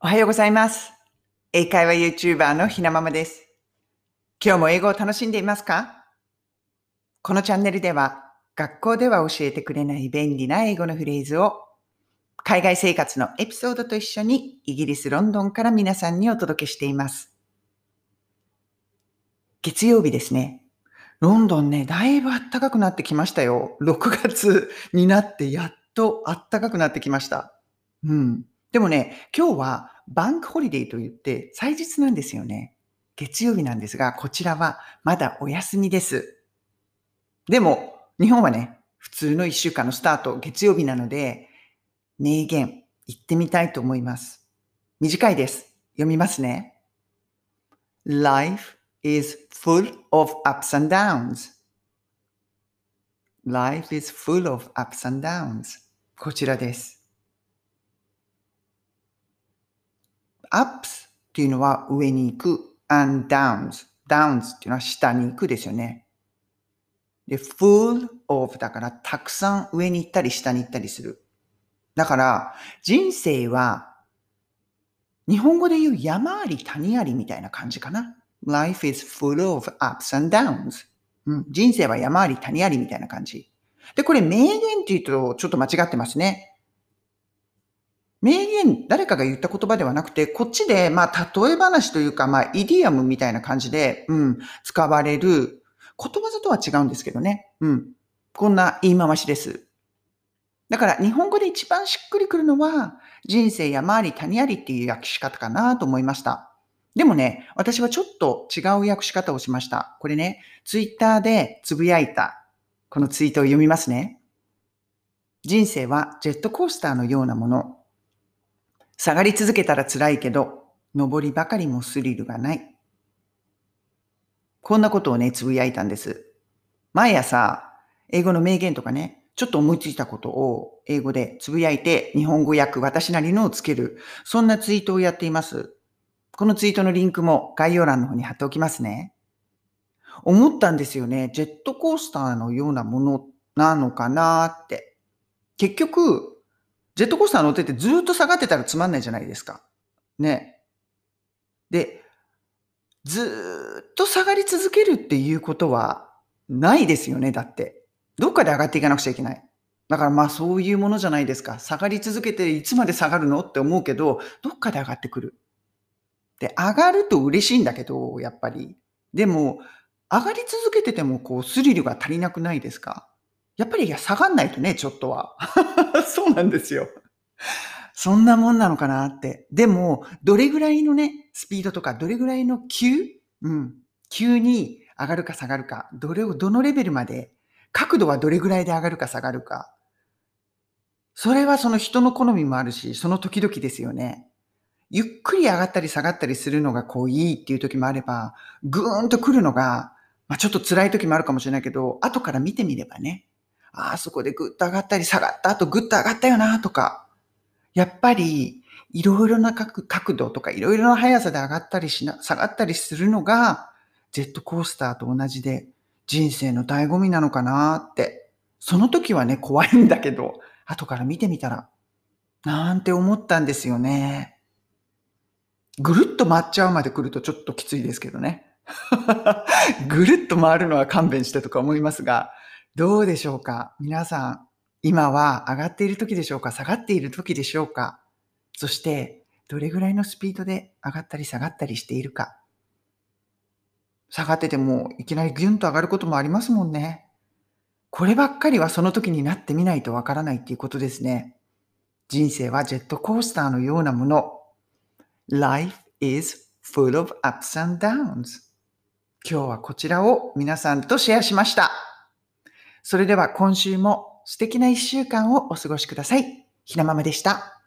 おはようございます。英会話 YouTuber のひなままです。今日も英語を楽しんでいますか？このチャンネルでは学校では教えてくれない便利な英語のフレーズを海外生活のエピソードと一緒にイギリス・ロンドンから皆さんにお届けしています。月曜日ですね。ロンドンね、だいぶ暖かくなってきましたよ。6月になってやっと暖かくなってきました。うん。でもね、今日はバンクホリデーと言って祭日なんですよね。月曜日なんですが、こちらはまだお休みです。でも、日本はね、普通の一週間のスタート、月曜日なので、名言、言ってみたいと思います。短いです。読みますね。Life is full of ups and downs. Life is full of ups and downs. こちらです。Ups っていうのは上に行く and downs。downs っていうのは下に行くですよね。で、full of だからたくさん上に行ったり下に行ったりする。だから人生は日本語で言う山あり谷ありみたいな感じかな。Life is full of ups and downs、うん。人生は山あり谷ありみたいな感じ。で、これ名言って言うとちょっと間違ってますね。名言、誰かが言った言葉ではなくて、こっちで、まあ、例え話というか、まあ、イディアムみたいな感じで、うん、使われる、ことわざとは違うんですけどね。うん。こんな言い回しです。だから、日本語で一番しっくりくるのは、人生山あり谷ありっていう訳し方かなと思いました。でもね、私はちょっと違う訳し方をしました。これね、ツイッターでつぶやいた、このツイートを読みますね。人生はジェットコースターのようなもの。下がり続けたら辛いけど、上りばかりもスリルがない。こんなことをね、つぶやいたんです。毎朝、英語の名言とかね、ちょっと思いついたことを英語でつぶやいて、日本語訳私なりのをつける。そんなツイートをやっています。このツイートのリンクも概要欄の方に貼っておきますね。思ったんですよね。ジェットコースターのようなものなのかなって。結局、ジェットコースター乗っててずっと下がってたらつまんないじゃないですか。ね。で、ずっと下がり続けるっていうことはないですよね。だって。どっかで上がっていかなくちゃいけない。だからまあそういうものじゃないですか。下がり続けていつまで下がるのって思うけど、どっかで上がってくる。で、上がると嬉しいんだけど、やっぱり。でも、上がり続けててもこうスリルが足りなくないですか？やっぱりいや下がんないとね、ちょっとは。そうなんですよ。そんなもんなのかなって。でも、どれぐらいのね、スピードとか、どれぐらいの急？うん。急に上がるか下がるか、どれを、どのレベルまで、角度はどれぐらいで上がるか下がるか。それはその人の好みもあるし、その時々ですよね。ゆっくり上がったり下がったりするのがこういいっていう時もあれば、ぐーんと来るのが、まあちょっと辛い時もあるかもしれないけど、後から見てみればね、あ、そこでぐっと上がったり下がった後ぐっと上がったよなとか、やっぱりいろいろな角角度とかいろいろな速さで上がったりしな、下がったりするのが、ジェットコースターと同じで人生の醍醐味なのかなって。その時はね、怖いんだけど、後から見てみたら、なんて思ったんですよね。ぐるっと回っちゃうまで来るとちょっときついですけどね。ぐるっと回るのは勘弁してとか思いますが、どうでしょうか？皆さん、今は上がっている時でしょうか？下がっている時でしょうか？そして、どれぐらいのスピードで上がったり下がったりしているか？下がっててもいきなりギュンと上がることもありますもんね。こればっかりはその時になってみないとわからないっていうことですね。人生はジェットコースターのようなもの。Life is full of ups and downs. 今日はこちらを皆さんとシェアしました。それでは今週も素敵な一週間をお過ごしください。ひなままでした。